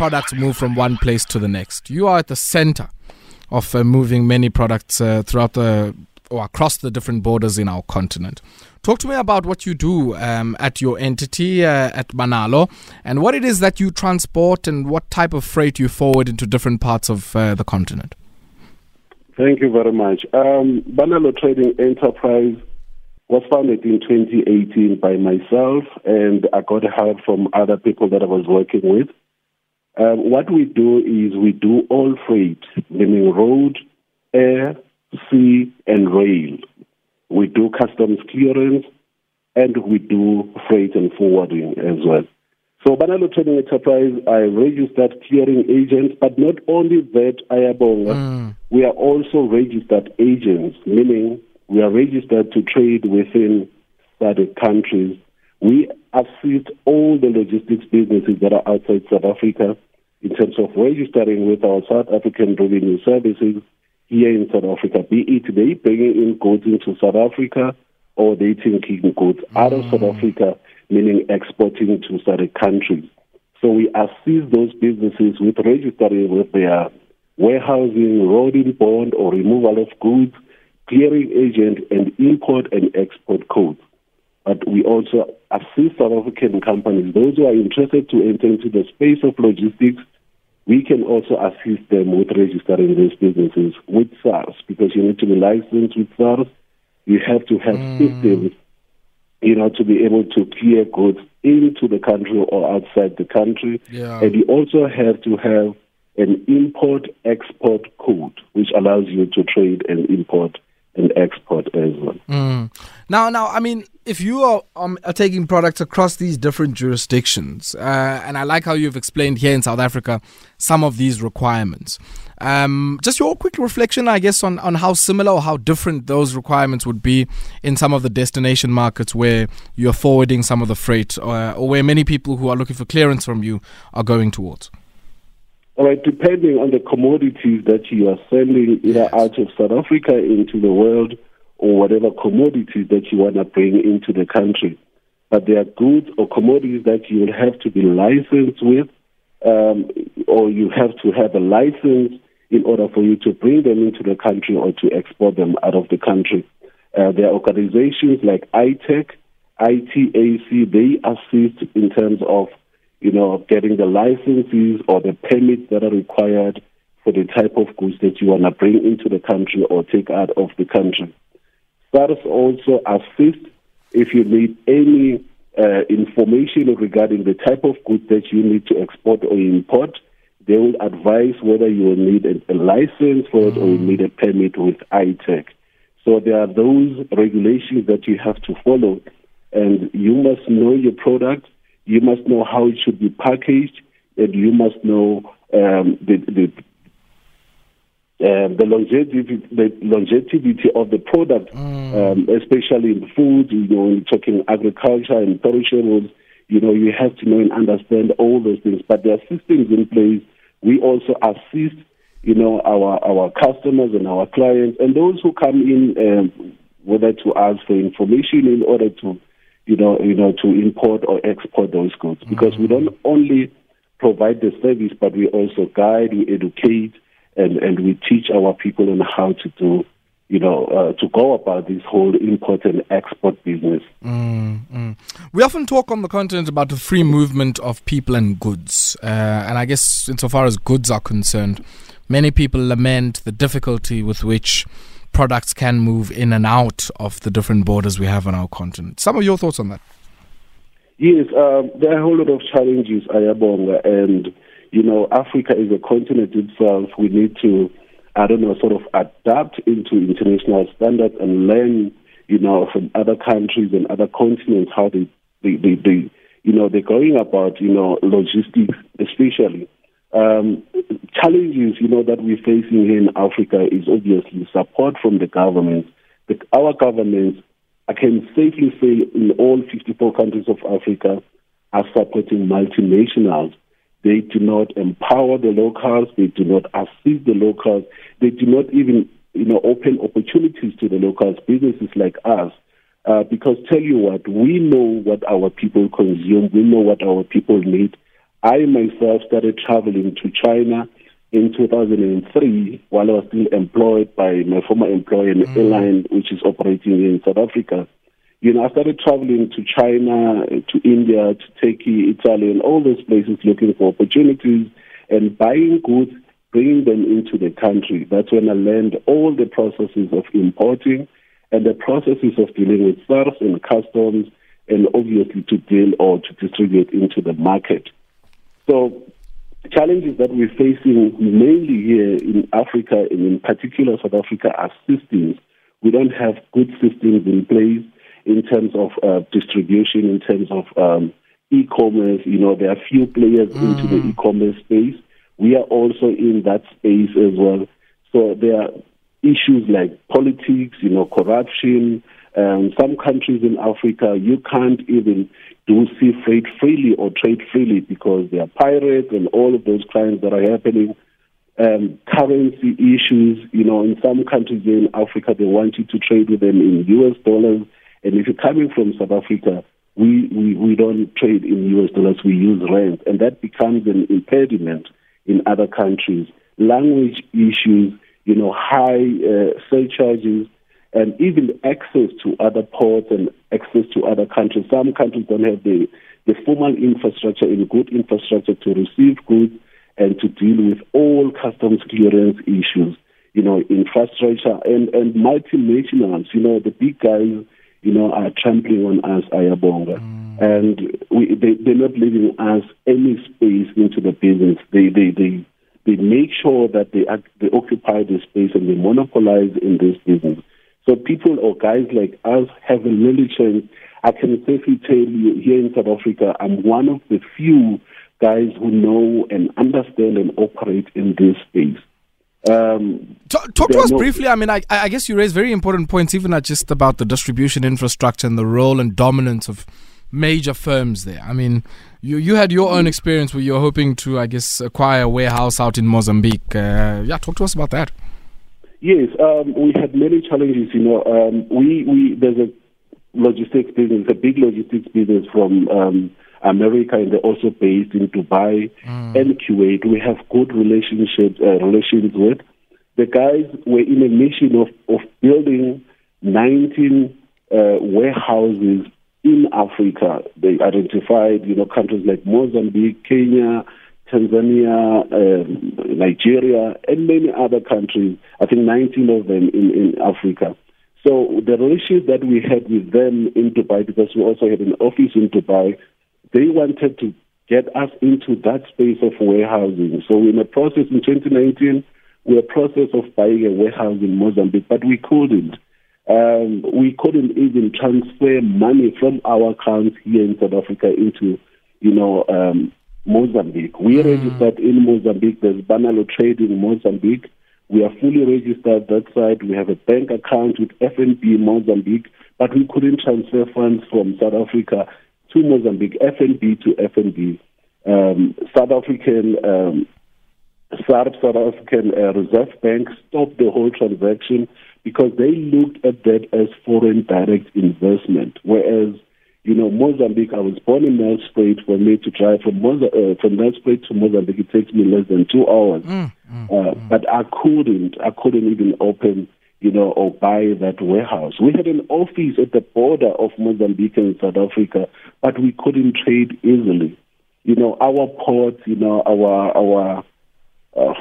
products move from one place to the next. You are at the center of uh, moving many products uh, throughout the or across the different borders in our continent. Talk to me about what you do um, at your entity uh, at Banalo and what it is that you transport and what type of freight you forward into different parts of uh, the continent. Thank you very much. Um, Banalo Trading Enterprise was founded in 2018 by myself, and I got help from other people that I was working with. Um, what we do is we do all freight, meaning road, air, sea, and rail. We do customs clearance, and we do freight and forwarding as well. So Banalo Trading Enterprise, I registered clearing agents, but not only that, Ayabonga, mm. we are also registered agents, meaning we are registered to trade within SADC countries. We assist all the logistics businesses that are outside South Africa in terms of registering with our South African Revenue Services here in South Africa, be it they bringing in goods into South Africa or they taking goods out of South mm. Africa, meaning exporting to certain countries. So we assist those businesses with registering with their warehousing, roading bond or removal of goods, clearing agent, and import and export codes. But we also assist South African companies, those who are interested to enter into the space of logistics, we can also assist them with registering those businesses with SARS because you need to be licensed with SARS. You have to have mm. systems, you know, to be able to clear goods into the country or outside the country. Yeah. And you also have to have an import export code, which allows you to trade and import and export as well. Mm. Now, now, I mean, if you are, um, are taking products across these different jurisdictions, uh, and I like how you've explained here in South Africa some of these requirements. Um, just your quick reflection, I guess, on, on how similar or how different those requirements would be in some of the destination markets where you're forwarding some of the freight, or, uh, or where many people who are looking for clearance from you are going towards. All right, depending on the commodities that you are sending either yes. out of South Africa into the world or whatever commodities that you want to bring into the country. But there are goods or commodities that you will have to be licensed with, um, or you have to have a license in order for you to bring them into the country or to export them out of the country. Uh, there are organizations like ITAC, ITAC, they assist in terms of you know, getting the licenses or the permits that are required for the type of goods that you want to bring into the country or take out of the country. SARS also assist if you need any uh, information regarding the type of goods that you need to export or import. They will advise whether you will need a, a license for it or you need a permit with ITAC. So there are those regulations that you have to follow, and you must know your product you must know how it should be packaged, and you must know um, the, the uh, the longevity, the longevity of the product, mm. um, especially in food. You know, you're talking agriculture and perishables. You know, you have to know and understand all those things. But there are systems in place. We also assist, you know, our our customers and our clients and those who come in, um, whether to ask for information in order to you know, you know, to import or export those goods because mm-hmm. we don't only provide the service, but we also guide, we educate, and, and we teach our people on how to do, you know, uh, to go about this whole import and export business. Mm-hmm. We often talk on the continent about the free movement of people and goods, uh, and I guess insofar as goods are concerned, many people lament the difficulty with which products can move in and out of the different borders we have on our continent. Some of your thoughts on that? Yes, um, there are a whole lot of challenges, Ayabonga, and you know, Africa is a continent itself. We need to, I don't know, sort of adapt into international standards and learn, you know, from other countries and other continents how they, they, they, they you know, they're going about, you know, logistics, especially. Um, challenges, you know, that we're facing here in Africa is obviously support from the government. The, our governments, I can safely say, in all 54 countries of Africa, are supporting multinationals. They do not empower the locals. They do not assist the locals. They do not even, you know, open opportunities to the locals, businesses like us. Uh, because tell you what, we know what our people consume. We know what our people need I myself started traveling to China in 2003 while I was still employed by my former employer, mm. airline, which is operating in South Africa. You know, I started traveling to China, to India, to Turkey, Italy, and all those places looking for opportunities and buying goods, bringing them into the country. That's when I learned all the processes of importing and the processes of dealing with SARS and customs and obviously to deal or to distribute into the market. So challenges that we're facing mainly here in Africa and in particular South Africa are systems. We don't have good systems in place in terms of uh, distribution, in terms of um, e-commerce. You know, there are few players mm. into the mm. e-commerce space. We are also in that space as well. So there are issues like politics, you know, corruption. Um, some countries in Africa, you can't even do sea freight freely or trade freely because they are pirates and all of those crimes that are happening. Um, currency issues, you know, in some countries in Africa, they want you to trade with them in US dollars. And if you're coming from South Africa, we, we, we don't trade in US dollars, we use rand. And that becomes an impediment in other countries. Language issues, you know, high uh, surcharges, and even access to other ports and access to other countries. Some countries don't have the, the formal infrastructure and good infrastructure to receive goods and to deal with all customs clearance issues, you know, infrastructure and, and multinationals, you know, the big guys, you know, are trampling on us, Ayabonga. Mm. And we, they, they're not leaving us any space into the business. They, they, they, they make sure that they, they occupy the space and they monopolize in this business. So people or guys like us have a really. I can safely tell you here in South Africa, I'm one of the few guys who know and understand and operate in this space. Um, talk, talk to us no, briefly. I mean, I, I, guess you raise very important points, even just about the distribution infrastructure and the role and dominance of major firms there. I mean, you you had your own experience where you're hoping to, I guess, acquire a warehouse out in Mozambique. Uh, yeah, talk to us about that. Yes, um, we had many challenges. You know, um, we we there's a logistics business, a big logistics business from um, America, and they're also based in Dubai mm. and Kuwait. We have good relationships uh, relations with the guys. Were in a mission of of building 19 uh, warehouses in Africa. They identified, you know, countries like Mozambique, Kenya, Tanzania, um, Nigeria, and many other countries. I think 19 of them in, in Africa. So the relationship that we had with them in Dubai, because we also had an office in Dubai, they wanted to get us into that space of warehousing. So in a process in 2019, we were process of buying a warehouse in Mozambique, but we couldn't. Um, we couldn't even transfer money from our accounts here in South Africa into, you know, um, Mozambique. We mm. registered in Mozambique. There's Banalo Trade in Mozambique. We are fully registered that side. We have a bank account with FNB Mozambique, but we couldn't transfer funds from South Africa to Mozambique, FNB to FNB. Um, South African um, South African uh, Reserve Bank stopped the whole transaction because they looked at that as foreign direct investment, whereas you know, Mozambique, I was born in Nelspruit. For me to drive from Moza- uh, from Nelspruit to Mozambique, it takes me less than two hours. Mm, mm, uh, mm. But I couldn't, I couldn't even open, you know, or buy that warehouse. We had an office at the border of Mozambique and South Africa, but we couldn't trade easily. You know, our ports, you know, our our uh,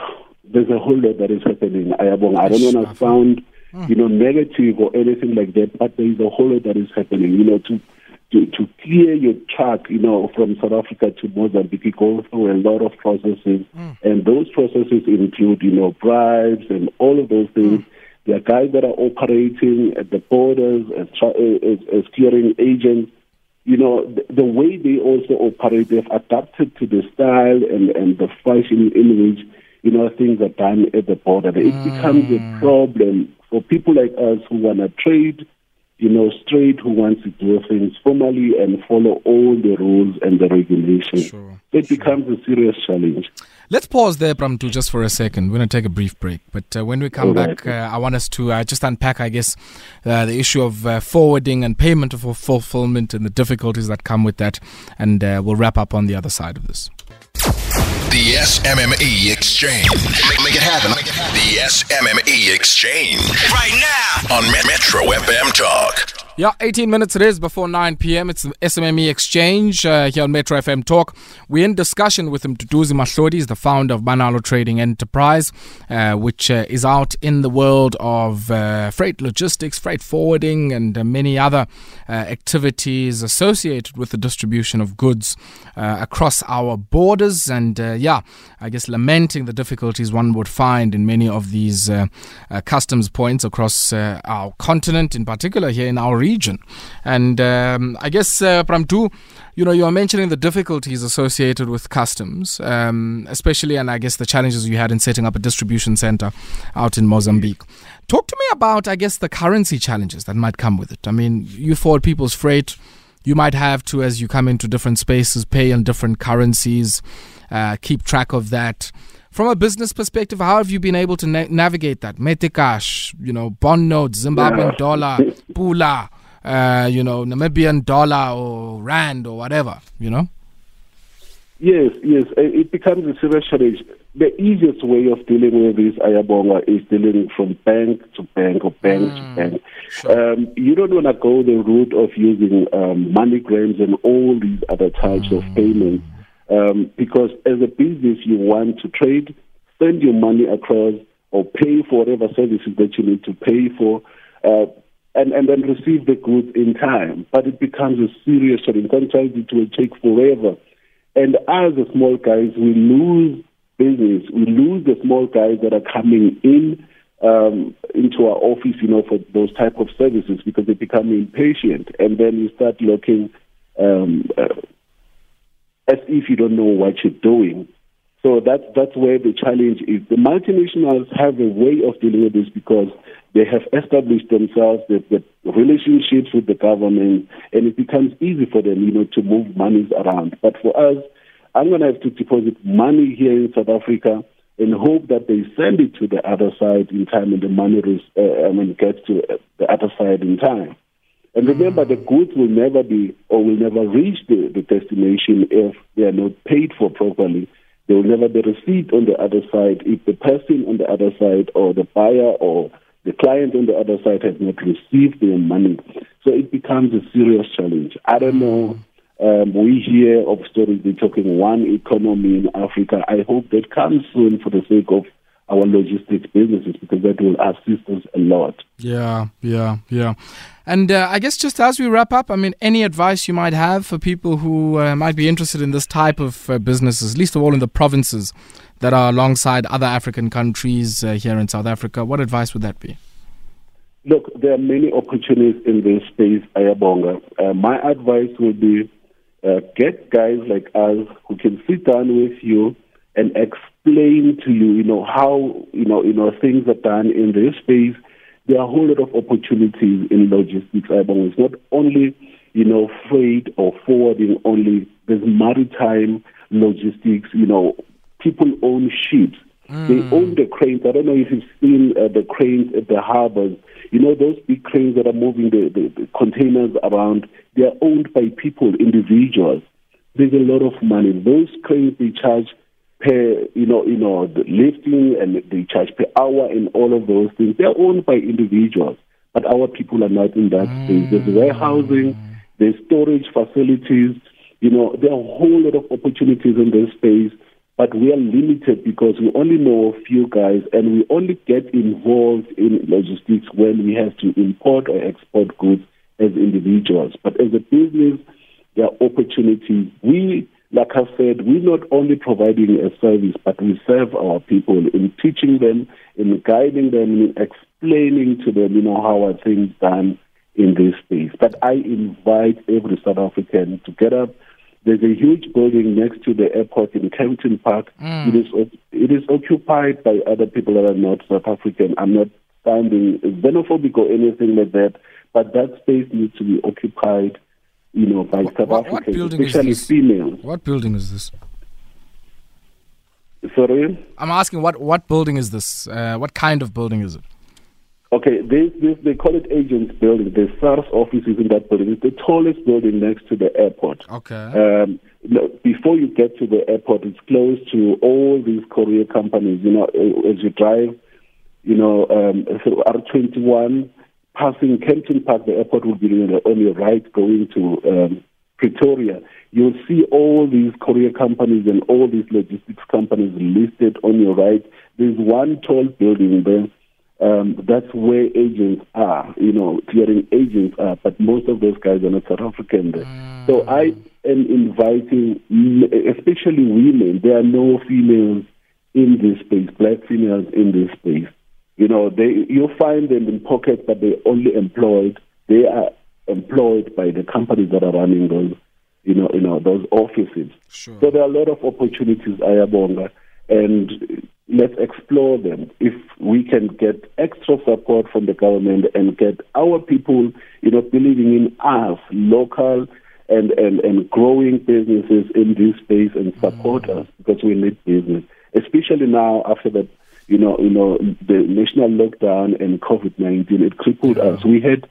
there's a whole lot that is happening. I, I don't want to sound, mm. you know, negative or anything like that, but there is a whole lot that is happening. You know, to to, to clear your truck, you know, from South Africa to Mozambique, you go through a lot of processes, mm. and those processes include, you know, bribes and all of those things. Mm. There are guys that are operating at the borders as, as, as clearing agents. You know, the, the, way they also operate, they've adapted to the style and, and the fashion in which, you know, things are done at the border. It mm. becomes a problem for people like us who want to trade you know, straight who wants to do things formally and follow all the rules and the regulations. Sure, it sure. becomes a serious challenge. Let's pause there, Pramtu, just for a second. We're going to take a brief break. But uh, when we come back, uh, I want us to uh, just unpack, I guess, uh, the issue of uh, forwarding and payment for fulfillment and the difficulties that come with that. And uh, we'll wrap up on the other side of this. The SMME xChange. Make, it happen. The SMME xChange. Right now on Metro FM Talk. Yeah, 18 minutes it is before 9 p.m. It's the SMME xChange uh, here on Metro FM Talk. We're in discussion with Mduduzi Mahlodi, he's the founder of Banalo Trading Enterprise, uh, which uh, is out in the world of uh, freight logistics, freight forwarding, and uh, many other uh, activities associated with the distribution of goods across our borders. And yeah, I guess lamenting the difficulties one would find in many of these customs points across our continent, in particular here in our region region. And um, I guess, uh, Pramtu, you know, you are mentioning the difficulties associated with customs, um, especially, and I guess the challenges you had in setting up a distribution center out in Mozambique. Talk to me about, I guess, the currency challenges that might come with it. I mean, you forward people's freight. You might have to, as you come into different spaces, pay in different currencies, uh, keep track of that. From a business perspective, how have you been able to na- navigate that? Metikash, you know, bond notes, Zimbabwean dollar, pula, uh, you know, Namibian dollar or rand or whatever, you know? Yes, yes. It becomes a serious challenge. The easiest way of dealing with this ayabonga is dealing from bank to bank or bank mm, to bank. Sure. Um, you don't want to go the route of using um, MoneyGrams and all these other types mm. of payments um, because as a business you want to trade, send your money across or pay for whatever services that you need to pay for. Uh, and, and then receive the goods in time. But it becomes a serious challenge. Sometimes it will take forever. And as the small guys, we lose business. We lose the small guys that are coming in um, into our office, you know, for those type of services because they become impatient, and then you start looking um, uh, as if you don't know what you're doing. So that's that's where the challenge is. The multinationals have a way of dealing with this because they have established themselves, they've got relationships with the government, and it becomes easy for them, you know, to move monies around. But for us, I'm going to have to deposit money here in South Africa and hope that they send it to the other side in time, and the money uh, I mean, gets to the other side in time. And remember, the goods will never be or will never reach the, the destination if they are not paid for properly. There will never be received on the other side if the person on the other side or the buyer or the client on the other side has not received their money. So it becomes a serious challenge. I don't know. Um, we hear of stories, they're talking one economy in Africa. I hope that comes soon for the sake of our logistics businesses because that will assist us a lot. Yeah, yeah, yeah. And uh, I guess just as we wrap up, I mean, any advice you might have for people who uh, might be interested in this type of uh, businesses, least of all in the provinces that are alongside other African countries uh, here in South Africa, what advice would that be? Look, there are many opportunities in this space, Ayabonga. Uh, my advice would be uh, get guys like us who can sit down with you and explain to you, you know, how, you know, you know, things are done in this space. There are a whole lot of opportunities in logistics. Ayabonga. It's not only, you know, freight or forwarding only. There's maritime logistics, you know, people own ships. Mm. They own the cranes. I don't know if you've seen uh, the cranes at the harbors. You know, those big cranes that are moving the, the, the containers around, they are owned by people, individuals. There's a lot of money. Those cranes, they charge per, you know, you know, the lifting and they charge per hour and all of those things. They're owned by individuals, but our people are not in that mm. space. There's warehousing, there's storage facilities. You know, there are a whole lot of opportunities in this space, but we are limited because we only know a few guys and we only get involved in logistics when we have to import or export goods as individuals. But as a business, there are opportunities. We like I said, we're not only providing a service, but we serve our people in teaching them, in guiding them, in explaining to them, you know, how are things done in this space. But I invite every South African to get up. There's a huge building next to the airport in Kempton Park. Mm. It is it is occupied by other people that are not South African. I'm not sounding xenophobic or anything like that, but that space needs to be occupied you know, by what, South what, Africans, especially females. What building is this? Sorry? I'm asking what what building is this? Uh, what kind of building is it? Okay, this, this, they call it Agents Building. The SARS office is in that building. It's the tallest building next to the airport. Okay. Um, before you get to the airport, it's close to all these courier companies. You know, as you drive, you know, um, so R21, passing Kempton Park, the airport will be on your right going to um, Pretoria. You'll see all these courier companies and all these logistics companies listed on your right. There's one tall building there um, that's where agents are, you know, clearing agents are, but most of those guys are not South African. Mm. So I am inviting, especially women, there are no females in this space, black females in this space. You know, they you'll find them in pockets, but they're only employed. They are employed by the companies that are running those, you know, you know, those offices. Sure. So there are a lot of opportunities, Ayabonga, and let's explore them. If we can get extra support from the government and get our people, you know, believing in us, local and, and, and growing businesses in this space and support mm. us because we need business, especially now after that, you know, you know, the national lockdown and COVID-19, it crippled yeah. us. We had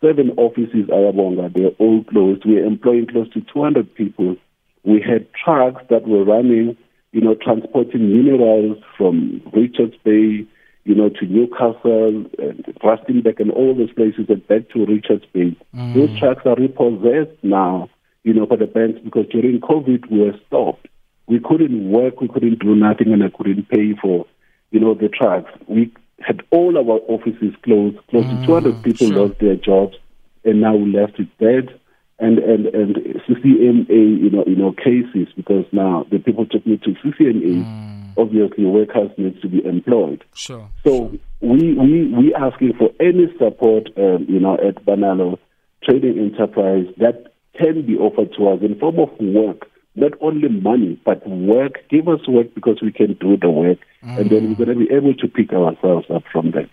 seven offices, Ayabonga, they're all closed. We're employing close to 200 people. We had trucks that were running you know, transporting minerals from Richards Bay, you know, to Newcastle and Rustenburg and all those places and back to Richards Bay. Mm. Those trucks are repossessed now, you know, by the banks because during COVID we were stopped. We couldn't work, we couldn't do nothing, and I couldn't pay for, you know, the trucks. We had all our offices closed. Close mm, to 200 people sure. lost their jobs, and now we left it dead and and and CCMA, you know, you know, cases because now the people took me to CCMA. Mm. Obviously, workers need to be employed. Sure. So sure. we we we asking for any support, um, you know, at Banalo Trading Enterprise that can be offered to us in form of work, not only money, but work. Give us work because we can do the work, mm. and then we're going to be able to pick ourselves up from there.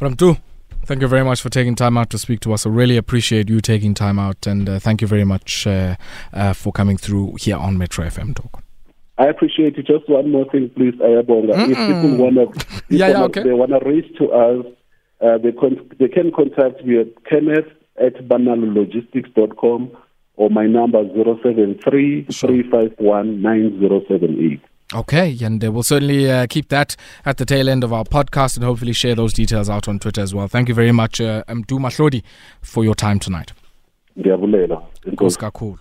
Bramtu, Thank you very much for taking time out to speak to us. I really appreciate you taking time out, and uh, thank you very much uh, uh, for coming through here on Metro FM Talk. I appreciate it. Just one more thing, please, Ayabonga. Mm-mm. If people want to, yeah, yeah, okay. they want to reach to us, uh, they, con- they can contact me at kenneth at banalologistics.com or my number 073 351 9078. Okay, and uh, we'll certainly uh, keep that at the tail end of our podcast and hopefully share those details out on Twitter as well. Thank you very much, uh, Mdu Mahlodi, for your time tonight. Kakhulu.